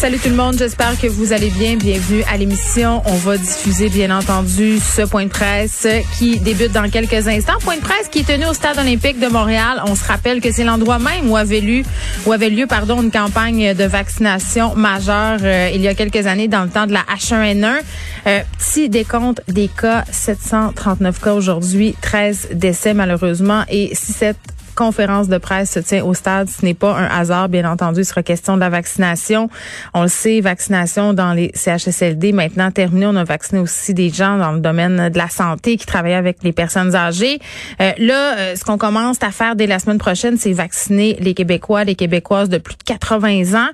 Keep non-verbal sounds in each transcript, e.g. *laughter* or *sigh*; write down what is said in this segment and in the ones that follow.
Salut tout le monde, j'espère que vous allez bien. Bienvenue à l'émission. On va diffuser bien entendu ce point de presse qui débute dans quelques instants. Point de presse qui est tenu au Stade olympique de Montréal. On se rappelle que c'est l'endroit même où avait lieu, où avait lieu pardon, une campagne de vaccination majeure euh, il y a quelques années dans le temps de la H1N1. Euh, petit décompte des cas, 739 cas aujourd'hui, 13 décès malheureusement et 6 conférence de presse se tient au stade. Ce n'est pas un hasard, bien entendu. Il sera question de la vaccination. On le sait, vaccination dans les CHSLD maintenant terminée. On a vacciné aussi des gens dans le domaine de la santé qui travaillaient avec les personnes âgées. Euh, là, euh, ce qu'on commence à faire dès la semaine prochaine, c'est vacciner les Québécois, les Québécoises de plus de 80 ans.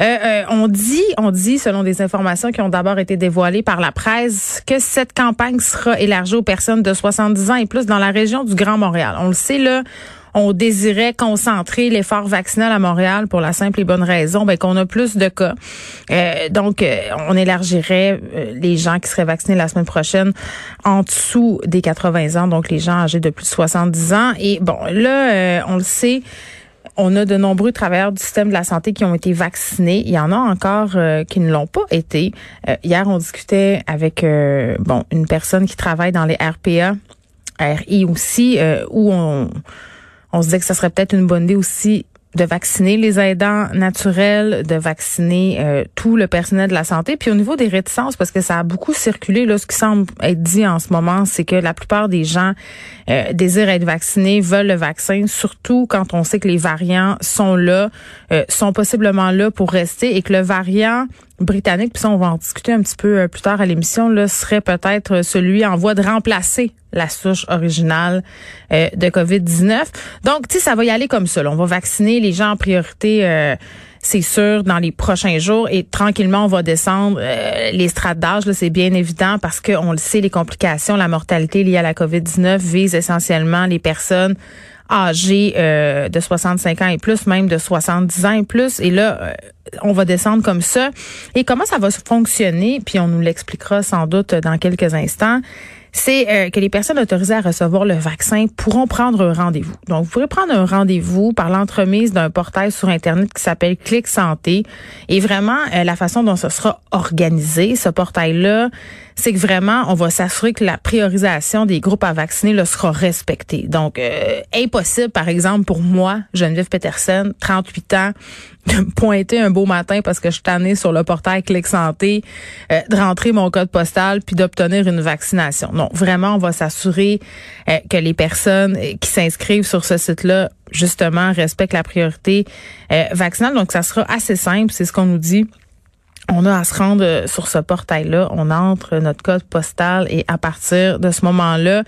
Euh, on dit, on dit, selon des informations qui ont d'abord été dévoilées par la presse, que cette campagne sera élargie aux personnes de 70 ans et plus dans la région du Grand Montréal. On le sait là on désirait concentrer l'effort vaccinal à Montréal pour la simple et bonne raison ben, qu'on a plus de cas. Euh, donc, euh, on élargirait euh, les gens qui seraient vaccinés la semaine prochaine en dessous des 80 ans, donc les gens âgés de plus de 70 ans. Et bon, là, on le sait. On a de nombreux travailleurs du système de la santé qui ont été vaccinés. Il y en a encore qui ne l'ont pas été. hier, on discutait avec bon une personne qui travaille dans les RPA, RI aussi, où on on se disait que ce serait peut-être une bonne idée aussi de vacciner les aidants naturels, de vacciner euh, tout le personnel de la santé. Puis au niveau des réticences, parce que ça a beaucoup circulé, là, ce qui semble être dit en ce moment, c'est que la plupart des gens euh, désirent être vaccinés, veulent le vaccin, surtout quand on sait que les variants sont là, euh, sont possiblement là pour rester et que le variant britannique, puis ça, on va en discuter un petit peu plus tard à l'émission, là, serait peut-être celui en voie de remplacer la souche originale euh, de COVID-19. Donc, tu sais, ça va y aller comme ça. On va vacciner les gens en priorité. Euh, c'est sûr, dans les prochains jours. Et tranquillement, on va descendre euh, les strates d'âge. C'est bien évident parce qu'on le sait, les complications, la mortalité liée à la COVID-19 vise essentiellement les personnes âgées de 65 ans et plus, même de 70 ans et plus. Et là, on va descendre comme ça. Et comment ça va fonctionner, puis on nous l'expliquera sans doute dans quelques instants c'est euh, que les personnes autorisées à recevoir le vaccin pourront prendre un rendez-vous. Donc, vous pourrez prendre un rendez-vous par l'entremise d'un portail sur Internet qui s'appelle Clic Santé. Et vraiment, euh, la façon dont ça sera organisé, ce portail-là, c'est que vraiment, on va s'assurer que la priorisation des groupes à vacciner là, sera respectée. Donc, euh, impossible, par exemple, pour moi, Geneviève Peterson, 38 ans, *laughs* de me pointer un beau matin parce que je suis sur le portail Clic Santé, euh, de rentrer mon code postal puis d'obtenir une vaccination. Non, vraiment, on va s'assurer euh, que les personnes qui s'inscrivent sur ce site-là, justement, respectent la priorité vaccinale. Donc, ça sera assez simple, c'est ce qu'on nous dit on a à se rendre euh, sur ce portail-là. On entre notre code postal et à partir de ce moment-là,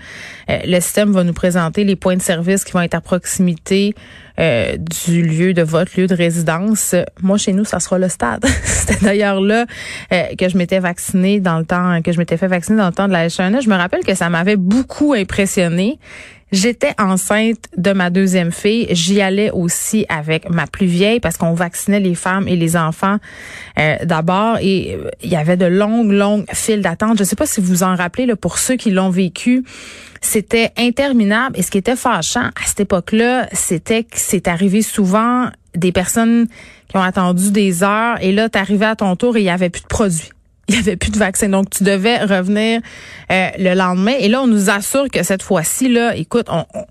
euh, le système va nous présenter les points de service qui vont être à proximité euh, du lieu de votre lieu de résidence. Moi, chez nous, ça sera le stade. *laughs* C'était d'ailleurs là que je m'étais vaccinée dans le temps, que je m'étais fait vacciner dans le temps de la H1N. Je me rappelle que ça m'avait beaucoup impressionné. J'étais enceinte de ma deuxième fille. J'y allais aussi avec ma plus vieille parce qu'on vaccinait les femmes et les enfants euh, d'abord et euh, il y avait de longues, longues files d'attente. Je ne sais pas si vous vous en rappelez, là, pour ceux qui l'ont vécu, c'était interminable. Et ce qui était fâchant à cette époque-là, c'était que c'est arrivé souvent des personnes qui ont attendu des heures et là, t'arrivais à ton tour et il y avait plus de produits il y avait plus de vaccin. Donc, tu devais revenir euh, le lendemain. Et là, on nous assure que cette fois-ci, là, écoute, on on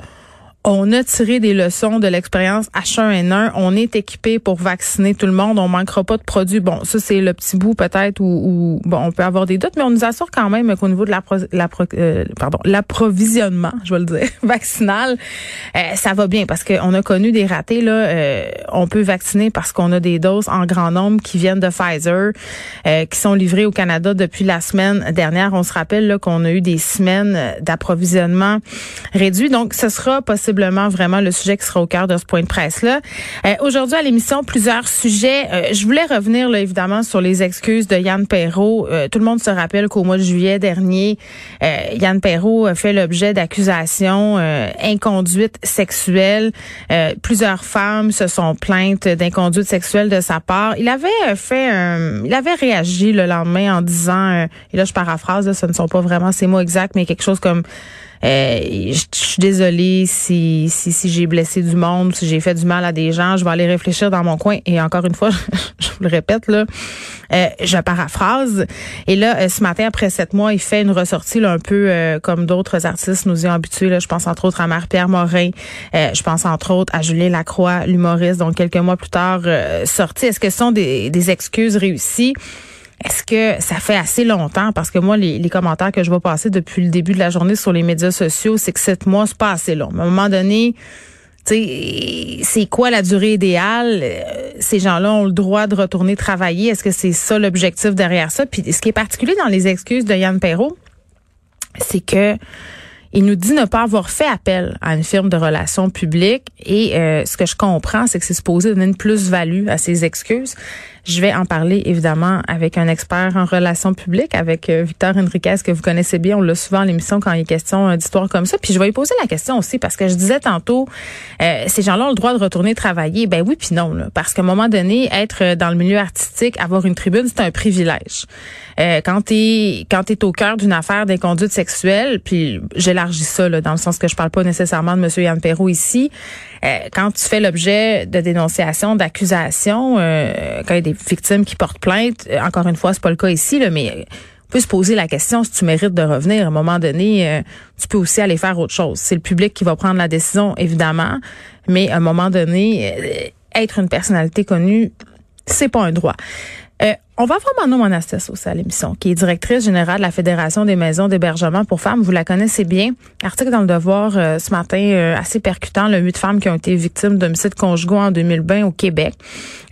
a tiré des leçons de l'expérience H1N1. On est équipé pour vacciner tout le monde. On manquera pas de produits. Bon, ça, c'est le petit bout peut-être où, bon, on peut avoir des doutes, mais on nous assure quand même qu'au niveau de euh, l'approvisionnement, *laughs* je vais le dire, *laughs* vaccinal, euh, ça va bien parce qu'on a connu des ratés. Là, euh, on peut vacciner parce qu'on a des doses en grand nombre qui viennent de Pfizer, qui sont livrées au Canada depuis la semaine dernière. On se rappelle qu'on a eu des semaines d'approvisionnement réduit. Donc, ce sera possible sensiblement vraiment le sujet qui sera au cœur de ce point de presse-là. Euh, aujourd'hui, à l'émission, plusieurs sujets. Euh, je voulais revenir, là, évidemment, sur les excuses de Yann Perrault. Euh, tout le monde se rappelle qu'au mois de juillet dernier, Yann Perrault a fait l'objet d'accusations inconduites sexuelles. plusieurs femmes se sont plaintes d'inconduite sexuelle de sa part. Il avait fait un, il avait réagi le lendemain en disant, et là je paraphrase, ce ne sont pas vraiment ces mots exacts, mais quelque chose comme euh, je suis désolée si, si, si j'ai blessé du monde, si j'ai fait du mal à des gens. Je vais aller réfléchir dans mon coin. Et encore une fois, *laughs* je vous le répète, là, euh, je paraphrase. Et là, euh, ce matin, après sept mois, il fait une ressortie là, un peu comme d'autres artistes nous y ont habitués. Là. Je pense entre autres à Marie-Pierre Morin. je pense entre autres à Julien Lacroix, l'humoriste, donc quelques mois plus tard sorti. Est-ce que ce sont des, des excuses réussies? Est-ce que ça fait assez longtemps? Parce que moi, les, commentaires que je vois passer depuis le début de la journée sur les médias sociaux, c'est que sept mois, c'est pas assez long. À un moment donné, c'est quoi la durée idéale? Euh, ces gens-là ont le droit de retourner travailler. Est-ce que c'est ça l'objectif derrière ça? Puis ce qui est particulier dans les excuses de Yann Perrault, c'est que il nous dit ne pas avoir fait appel à une firme de relations publiques et euh, ce que je comprends, c'est que c'est supposé donner une plus-value à ces excuses. Je vais en parler évidemment avec un expert en relations publiques, avec euh, Victor Henriquez, que vous connaissez bien. On l'a souvent l'émission quand il est question euh, d'histoires comme ça. Puis je vais lui poser la question aussi parce que je disais tantôt, euh, ces gens-là ont le droit de retourner travailler. Ben oui, puis non. Là, parce qu'à un moment donné, être dans le milieu artistique, avoir une tribune, c'est un privilège. Euh, quand t'es quand t'es au cœur d'une affaire d'inconduite sexuelle, puis j'élargis ça là, dans le sens que je parle pas nécessairement de Monsieur Yann Perrault ici. quand tu fais l'objet de dénonciations, d'accusations, quand il y a des victimes qui portent plainte. Euh, encore une fois, c'est pas le cas ici, là, mais on peut se poser la question si tu mérites de revenir. À un moment donné, euh, tu peux aussi aller faire autre chose. C'est le public qui va prendre la décision, évidemment, mais à un moment donné, euh, être une personnalité connue, c'est pas un droit. On va voir Manon Monastes aussi à l'émission, qui est directrice générale de la Fédération des maisons d'hébergement pour femmes. Vous la connaissez bien. Article dans le Devoir ce matin assez percutant, le huit femmes qui ont été victimes d'homicides conjugaux en 2020 au Québec.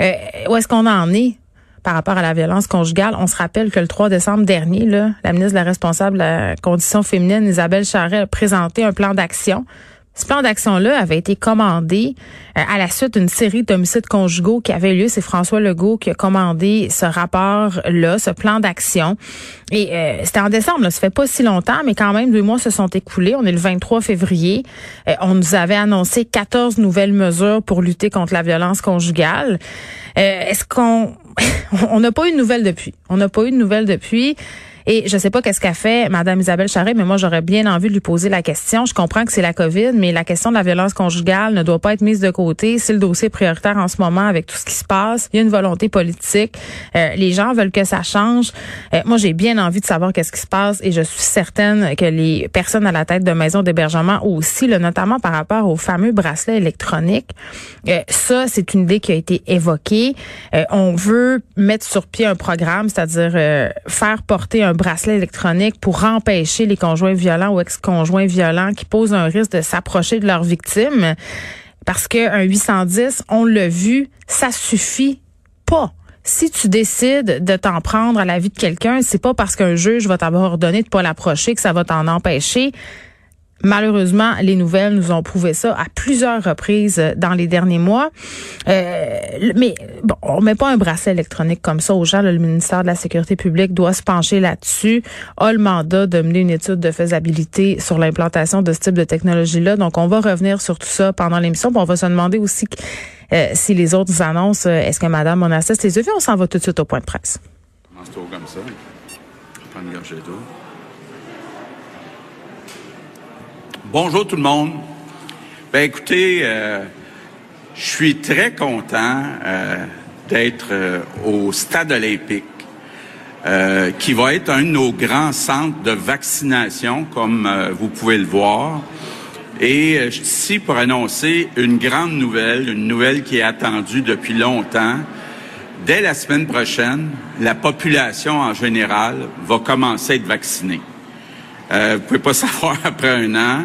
où est-ce qu'on en est par rapport à la violence conjugale? On se rappelle que le 3 décembre dernier, la ministre de la responsable de la condition féminine, Isabelle Charret, a présenté un plan d'action ce plan d'action-là avait été commandé euh, à la suite d'une série d'homicides conjugaux qui avait lieu. C'est François Legault qui a commandé ce rapport-là, ce plan d'action. Et euh, c'était en décembre, là, ça fait pas si longtemps, mais quand même, deux mois se sont écoulés. On est le 23 février. Euh, on nous avait annoncé 14 nouvelles mesures pour lutter contre la violence conjugale. Est-ce qu'on... *laughs* on n'a pas eu de nouvelles depuis. On n'a pas eu de nouvelles depuis. Et je sais pas qu'est-ce qu'a fait Madame Isabelle Charret, mais moi j'aurais bien envie de lui poser la question. Je comprends que c'est la COVID, mais la question de la violence conjugale ne doit pas être mise de côté. C'est le dossier prioritaire en ce moment avec tout ce qui se passe. Il y a une volonté politique. Euh, les gens veulent que ça change. Euh, moi j'ai bien envie de savoir qu'est-ce qui se passe et je suis certaine que les personnes à la tête de maisons d'hébergement aussi, là, notamment par rapport aux fameux bracelets électroniques, euh, ça c'est une idée qui a été évoquée. on veut mettre sur pied un programme, c'est-à-dire faire porter un bracelet électronique pour empêcher les conjoints violents ou ex-conjoints violents qui posent un risque de s'approcher de leurs victimes. Parce qu'un 810, on l'a vu, ça suffit pas si tu décides de t'en prendre à la vie de quelqu'un, c'est pas parce qu'un juge va t'avoir ordonné de pas l'approcher que ça va t'en empêcher. Malheureusement, les nouvelles nous ont prouvé ça à plusieurs reprises dans les derniers mois. Euh, mais bon, on met pas un bracelet électronique comme ça aux gens. le ministère de la Sécurité publique doit se pencher là-dessus, a le mandat de mener une étude de faisabilité sur l'implantation de ce type de technologie-là. Donc, on va revenir sur tout ça pendant l'émission. On va se demander aussi euh, si les autres annoncent, euh, est-ce que Madame Monassis les a On s'en va tout de suite au point de presse. comme ça. Bonjour tout le monde. Ben écoutez, euh, je suis très content euh, d'être euh, au Stade olympique, qui va être un de nos grands centres de vaccination, comme vous pouvez le voir. Et je suis ici pour annoncer une grande nouvelle, une nouvelle qui est attendue depuis longtemps. Dès la semaine prochaine, la population en général va commencer à être vaccinée. Euh, vous pouvez pas *laughs* savoir après un an.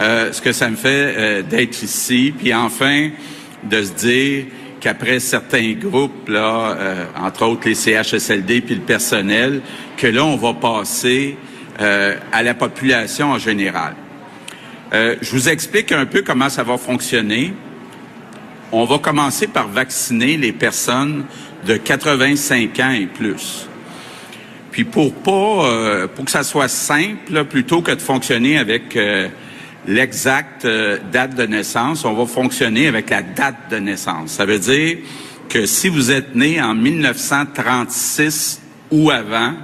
Euh, ce que ça me fait euh, d'être ici, puis enfin de se dire qu'après certains groupes, là, euh, entre autres les CHSLD puis le personnel, que là, on va passer à la population en général. Euh, je vous explique un peu comment ça va fonctionner. On va commencer par vacciner les personnes de 85 ans et plus. Puis pour pas, euh, pour que ça soit simple, plutôt que de fonctionner avec euh, l'exacte date de naissance, on va fonctionner avec la date de naissance. Ça veut dire que si vous êtes né en 1936 ou avant,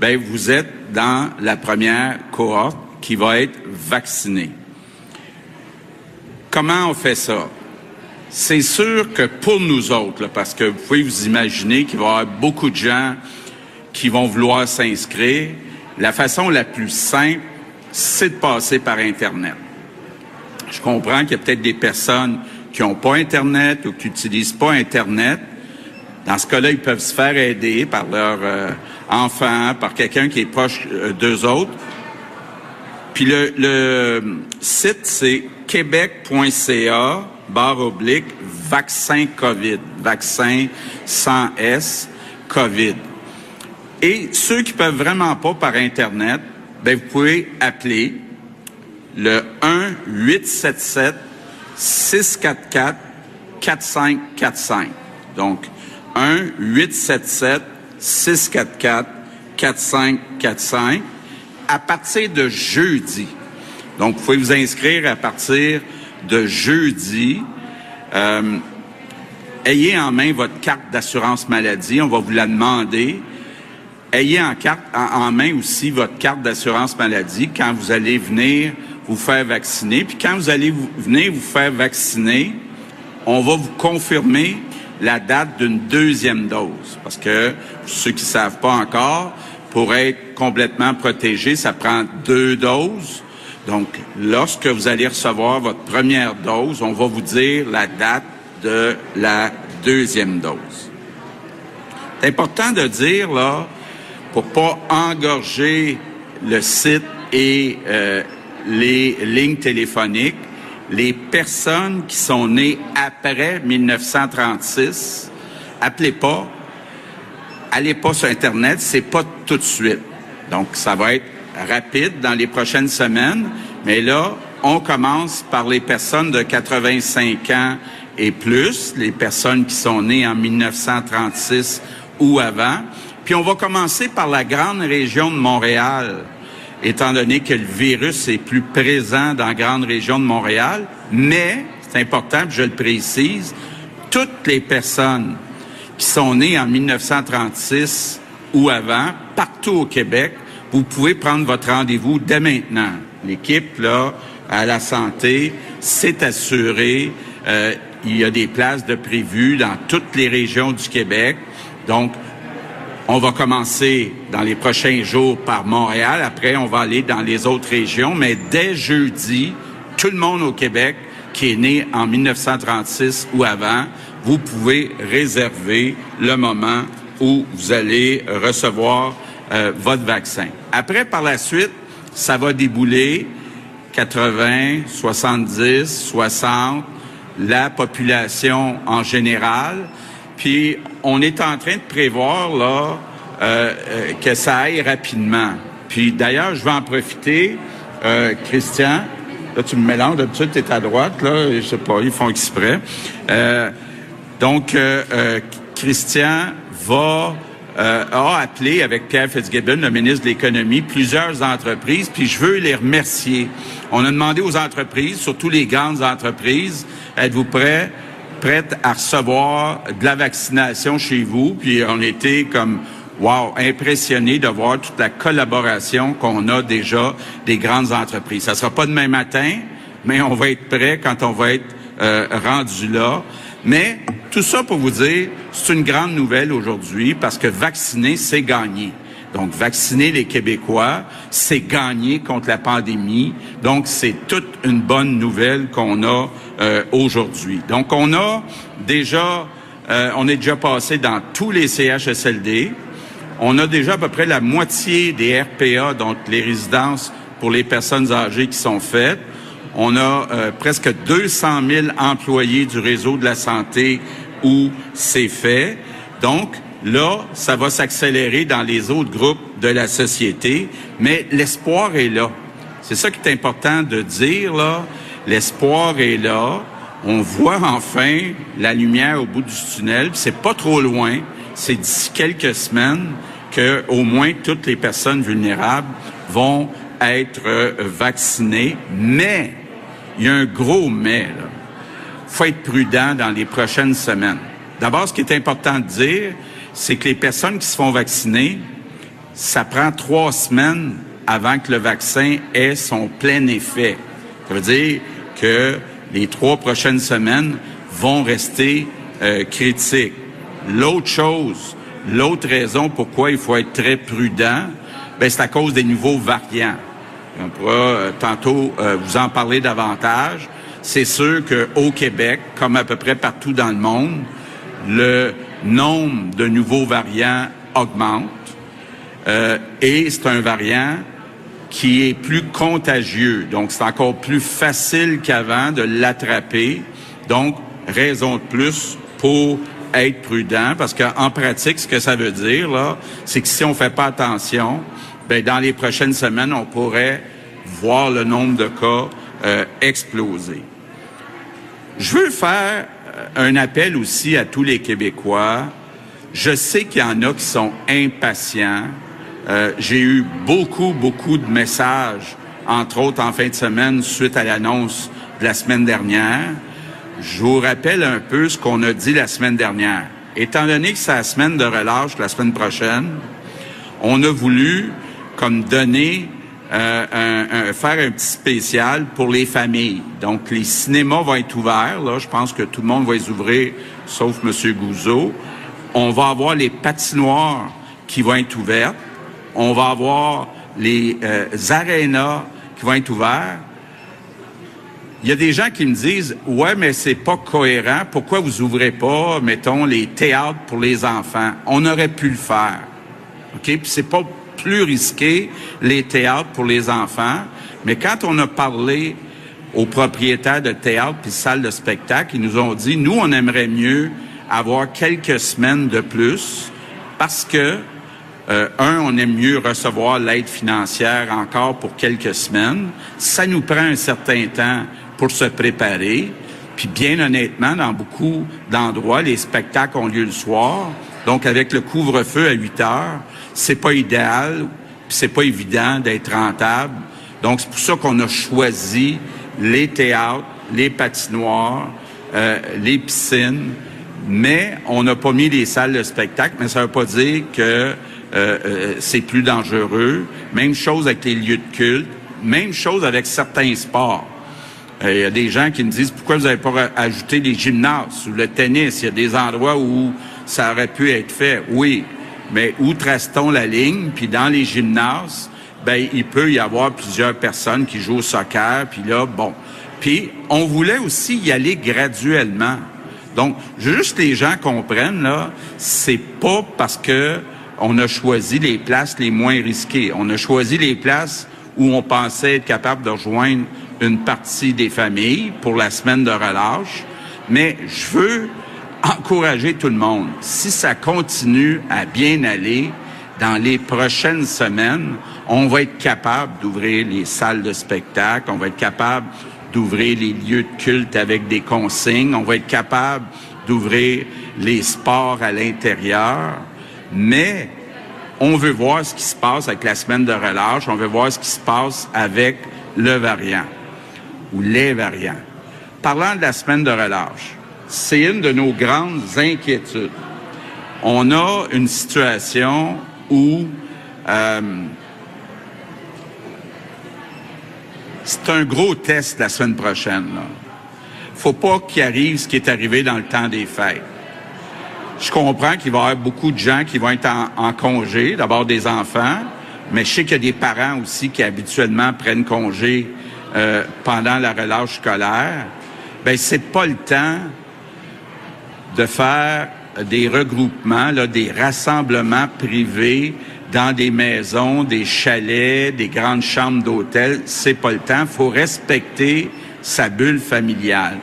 ben vous êtes dans la première cohorte qui va être vaccinée. Comment on fait ça? C'est sûr que pour nous autres, parce que vous pouvez vous imaginer qu'il va y avoir beaucoup de gens qui vont vouloir s'inscrire, la façon la plus simple, c'est de passer par Internet. Je comprends qu'il y a peut-être des personnes qui n'ont pas Internet ou qui n'utilisent pas Internet. Dans ce cas-là, ils peuvent se faire aider par leur euh, enfant, par quelqu'un qui est proche euh, d'eux autres. Puis le, le site, c'est québec.ca barre oblique vaccin COVID, vaccin sans S, COVID. Et ceux qui peuvent vraiment pas par Internet, ben vous pouvez appeler le 1 877 644 4545. Donc 1 877 644 4545 à partir de jeudi. Donc vous pouvez vous inscrire à partir de jeudi. Euh, ayez en main votre carte d'assurance maladie. On va vous la demander. Ayez en, carte, en, main aussi votre carte d'assurance maladie quand vous allez venir vous faire vacciner. Puis quand vous allez venir vous faire vacciner, on va vous confirmer la date d'une deuxième dose. Parce que ceux qui ne savent pas encore, pour être complètement protégé, ça prend deux doses. Donc, lorsque vous allez recevoir votre première dose, on va vous dire la date de la deuxième dose. C'est important de dire, là, pour pas engorger le site et euh, les lignes téléphoniques, les personnes qui sont nées après 1936, appelez pas, allez pas sur Internet, c'est pas tout de suite. Donc, ça va être rapide dans les prochaines semaines, mais là, on commence par les personnes de 85 ans et plus, les personnes qui sont nées en 1936 ou avant. Puis on va commencer par la grande région de Montréal, étant donné que le virus est plus présent dans la grande région de Montréal, mais, c'est important, je le précise, toutes les personnes qui sont nées en 1936 ou avant, partout au Québec, vous pouvez prendre votre rendez-vous dès maintenant. L'équipe, là, à la santé, s'est assurée. Euh, il y a des places de prévues dans toutes les régions du Québec. Donc, on va commencer dans les prochains jours par Montréal. Après, on va aller dans les autres régions. Mais dès jeudi, tout le monde au Québec qui est né en 1936 ou avant, vous pouvez réserver le moment où vous allez recevoir euh, votre vaccin. Après, par la suite, ça va débouler 80, 70, 60, la population en général. Puis on est en train de prévoir là euh, euh, que ça aille rapidement. Puis d'ailleurs, je vais en profiter, euh, Christian. Là, tu me mélanges. D'habitude, tu es à droite. Là, je sais pas, ils font exprès. donc, Christian va a appelé avec Pierre Fitzgibbon, le ministre de l'Économie, plusieurs entreprises, puis je veux les remercier. On a demandé aux entreprises, surtout les grandes entreprises, êtes-vous prêts, prêtes à recevoir de la vaccination chez vous? Puis on était comme wow, impressionnés de voir toute la collaboration qu'on a déjà des grandes entreprises. Ça sera pas demain matin, mais on va être prêt quand on va être euh, rendu là. Mais tout ça pour vous dire, c'est une grande nouvelle aujourd'hui parce que vacciner, c'est gagner. Donc, vacciner les Québécois, c'est gagner contre la pandémie. Donc, c'est toute une bonne nouvelle qu'on a euh, aujourd'hui. Donc, on a déjà, euh, on est déjà passé dans tous les CHSLD. On a déjà à peu près la moitié des RPA, donc les résidences pour les personnes âgées qui sont faites. On a euh, presque 200 000 employés du réseau de la santé où c'est fait. Donc, là, ça va s'accélérer dans les autres groupes de la société, mais l'espoir est là. C'est ça qui est important de dire, là. L'espoir est là. On voit enfin la lumière au bout du tunnel. C'est pas trop loin. C'est d'ici quelques semaines que au moins toutes les personnes vulnérables vont être euh, vaccinées. Mais il y a un gros mais. Là. Faut être prudent dans les prochaines semaines. D'abord, ce qui est important de dire, c'est que les personnes qui se font vacciner, ça prend trois semaines avant que le vaccin ait son plein effet. Ça veut dire que les trois prochaines semaines vont rester euh, critiques. L'autre chose, l'autre raison pourquoi il faut être très prudent, ben, c'est à cause des nouveaux variants. On pourra euh, tantôt euh, vous en parler davantage. C'est sûr qu'au Québec, comme à peu près partout dans le monde, le nombre de nouveaux variants augmente euh, et c'est un variant qui est plus contagieux. Donc, c'est encore plus facile qu'avant de l'attraper. Donc, raison de plus pour être prudent, parce qu'en pratique, ce que ça veut dire, là, c'est que si on fait pas attention, ben, dans les prochaines semaines, on pourrait voir le nombre de cas euh, exploser. Je veux faire un appel aussi à tous les Québécois. Je sais qu'il y en a qui sont impatients. Euh, j'ai eu beaucoup, beaucoup de messages, entre autres en fin de semaine, suite à l'annonce de la semaine dernière. Je vous rappelle un peu ce qu'on a dit la semaine dernière. Étant donné que c'est la semaine de relâche la semaine prochaine, on a voulu comme donner faire un petit spécial pour les familles. Donc, les cinémas vont être ouverts. Là, je pense que tout le monde va les ouvrir, sauf M. Gouzeau. On va avoir les patinoires qui vont être ouvertes. On va avoir les euh, arénas qui vont être ouverts. Il y a des gens qui me disent ouais mais c'est pas cohérent. Pourquoi vous ouvrez pas, mettons, les théâtres pour les enfants On aurait pu le faire. Ok, puis c'est pas plus risqué les théâtres pour les enfants. Mais quand on a parlé aux propriétaires de théâtres puis salles de spectacle, ils nous ont dit nous on aimerait mieux avoir quelques semaines de plus parce que euh, un, on aime mieux recevoir l'aide financière encore pour quelques semaines. Ça nous prend un certain temps pour se préparer. Puis bien honnêtement, dans beaucoup d'endroits, les spectacles ont lieu le soir. Donc avec le couvre-feu à 8 heures, c'est pas idéal, c'est pas évident d'être rentable. Donc c'est pour ça qu'on a choisi les théâtres, les patinoires, euh, les piscines, mais on n'a pas mis les salles de spectacle. Mais ça veut pas dire que euh, euh, c'est plus dangereux. Même chose avec les lieux de culte. Même chose avec certains sports. Il y a des gens qui me disent pourquoi vous n'avez pas ajouté les gymnases ou le tennis? Il y a des endroits où ça aurait pu être fait. Oui, mais où trace-t-on la ligne? Puis dans les gymnases, ben il peut y avoir plusieurs personnes qui jouent au soccer. Puis là, bon. Puis on voulait aussi y aller graduellement. Donc, juste les gens comprennent là, c'est pas parce que on a choisi les places les moins risquées. On a choisi les places où on pensait être capable de rejoindre une partie des familles pour la semaine de relâche. Mais je veux encourager tout le monde. Si ça continue à bien aller, dans les prochaines semaines, on va être capable d'ouvrir les salles de spectacle, on va être capable d'ouvrir les lieux de culte avec des consignes, on va être capable d'ouvrir les sports à l'intérieur, mais on veut voir ce qui se passe avec la semaine de relâche, on veut voir ce qui se passe avec le variant ou les variants. Parlant de la semaine de relâche, c'est une de nos grandes inquiétudes. On a une situation où euh, c'est un gros test la semaine prochaine. Là. Faut pas qu'il arrive ce qui est arrivé dans le temps des fêtes. Je comprends qu'il va y avoir beaucoup de gens qui vont être en, congé, d'abord des enfants, mais je sais qu'il y a des parents aussi qui habituellement prennent congé euh, pendant la relâche scolaire. Ben c'est pas le temps de faire des regroupements, des rassemblements privés dans des maisons, des chalets, des grandes chambres d'hôtel. C'est pas le temps. faut respecter sa bulle familiale.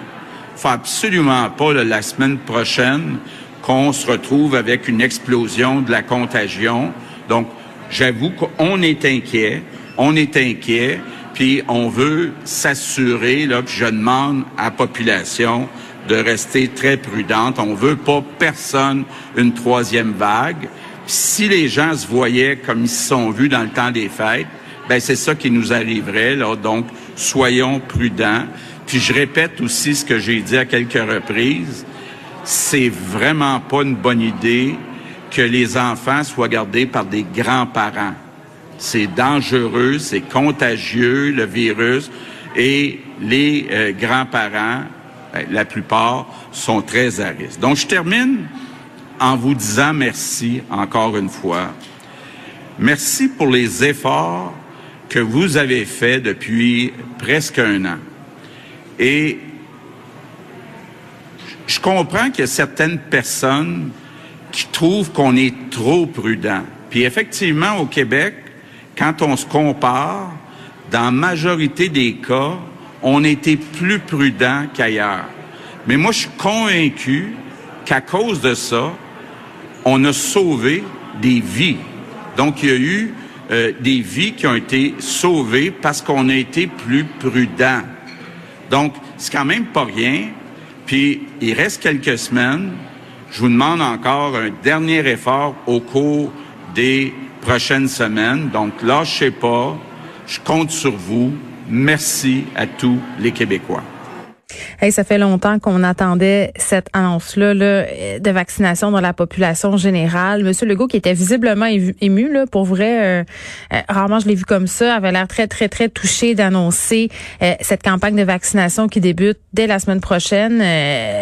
faut absolument pas la semaine prochaine qu'on se retrouve avec une explosion de la contagion. Donc, j'avoue qu'on est inquiet. On est inquiet. Puis on veut s'assurer, là, je demande à la population de rester très prudente. On veut pas personne une troisième vague. si les gens se voyaient comme ils se sont vus dans le temps des fêtes, ben c'est ça qui nous arriverait. Là. Donc, soyons prudents. Puis je répète aussi ce que j'ai dit à quelques reprises. C'est vraiment pas une bonne idée que les enfants soient gardés par des grands-parents. C'est dangereux, c'est contagieux, le virus, et les euh, grands-parents, la plupart, sont très à risque. Donc, je termine en vous disant merci encore une fois. Merci pour les efforts que vous avez faits depuis presque un an. Et je comprends qu'il y a certaines personnes qui trouvent qu'on est trop prudent. Puis effectivement, au Québec, quand on se compare, dans la majorité des cas, on était plus prudent qu'ailleurs. Mais moi, je suis convaincu qu'à cause de ça, on a sauvé des vies. Donc, il y a eu euh, des vies qui ont été sauvées parce qu'on a été plus prudent. Donc, c'est quand même pas rien. Puis, il reste quelques semaines. Je vous demande encore un dernier effort au cours des prochaines semaines. Donc, lâchez pas. Je compte sur vous. Merci à tous les Québécois. Hey, ça fait longtemps qu'on attendait cette annonce-là là, de vaccination dans la population générale. Monsieur Legault, qui était visiblement ému, là, pour vrai, euh, euh, rarement je l'ai vu comme ça, avait l'air très, très, très touché d'annoncer euh, cette campagne de vaccination qui débute dès la semaine prochaine.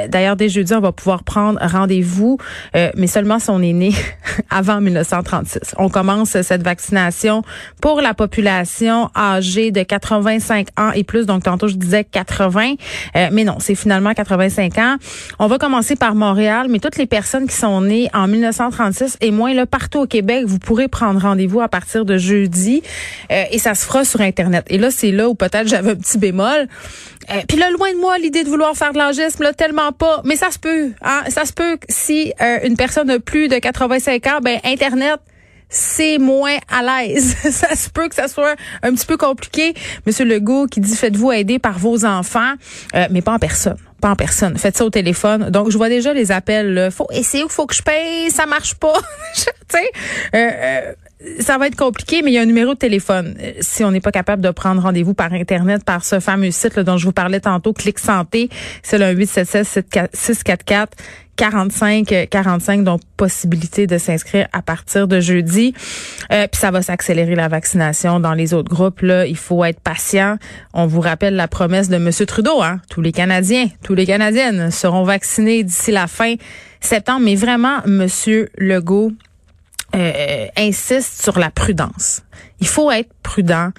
D'ailleurs, dès jeudi, on va pouvoir prendre rendez-vous, mais seulement si on est né *laughs* avant 1936. On commence cette vaccination pour la population âgée de 85 ans et plus. Donc, tantôt, je disais 80. Mais non, c'est finalement 85 ans. On va commencer par Montréal, mais toutes les personnes qui sont nées en 1936 et moins, là, partout au Québec, vous pourrez prendre rendez-vous à partir de jeudi euh, et ça se fera sur Internet. Et là, c'est là où peut-être j'avais un petit bémol. Euh, Puis là, loin de moi, l'idée de vouloir faire de l'angisme, là, tellement pas. Mais ça se peut. Hein? Ça se peut si euh, une personne a plus de 85 ans, ben Internet, c'est moins à l'aise. *laughs* ça se peut que ça soit un petit peu compliqué. Monsieur Legault qui dit faites-vous aider par vos enfants, euh, mais pas en personne. Pas en personne. Faites ça au téléphone. Donc, je vois déjà les appels. Là. Faut essayer où faut que je paye, ça marche pas. *laughs* tu euh, euh, ça va être compliqué, mais il y a un numéro de téléphone. Si on n'est pas capable de prendre rendez-vous par Internet, par ce fameux site dont je vous parlais tantôt, Clic Santé, c'est le 877 644 45 45 donc possibilité de s'inscrire à partir de jeudi. Euh, puis ça va s'accélérer la vaccination dans les autres groupes là, il faut être patient. On vous rappelle la promesse de monsieur Trudeau hein, tous les Canadiens, tous les Canadiennes seront vaccinés d'ici la fin septembre, mais vraiment monsieur Legault euh, insiste sur la prudence. Il faut être prudent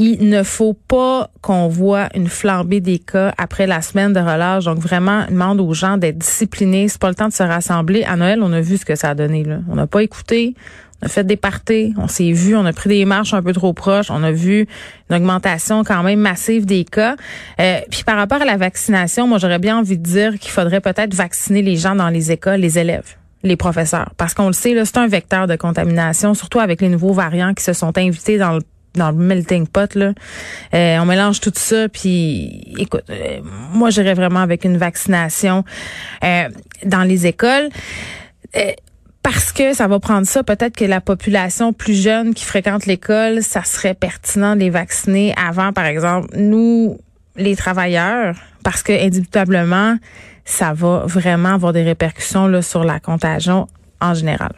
il ne faut pas qu'on voit une flambée des cas après la semaine de relâche. Donc vraiment, demande aux gens d'être disciplinés. C'est pas le temps de se rassembler. À Noël, on a vu ce que ça a donné. On n'a pas écouté. On a fait des parties, on s'est vu, on a pris des marches un peu trop proches, on a vu une augmentation quand même massive des cas. Euh, puis par rapport à la vaccination, moi j'aurais bien envie de dire qu'il faudrait peut-être vacciner les gens dans les écoles, les élèves les professeurs. Parce qu'on le sait, c'est un vecteur de contamination, surtout avec les nouveaux variants qui se sont invités dans le dans le melting pot là. Euh, on mélange tout ça puis écoute euh, moi j'irais vraiment avec une vaccination euh, dans les écoles parce que ça va prendre ça, peut-être que la population plus jeune qui fréquente l'école, ça serait pertinent de les vacciner avant, par exemple, nous, les travailleurs, parce que indubitablement, ça va vraiment avoir des répercussions là, sur la contagion en général.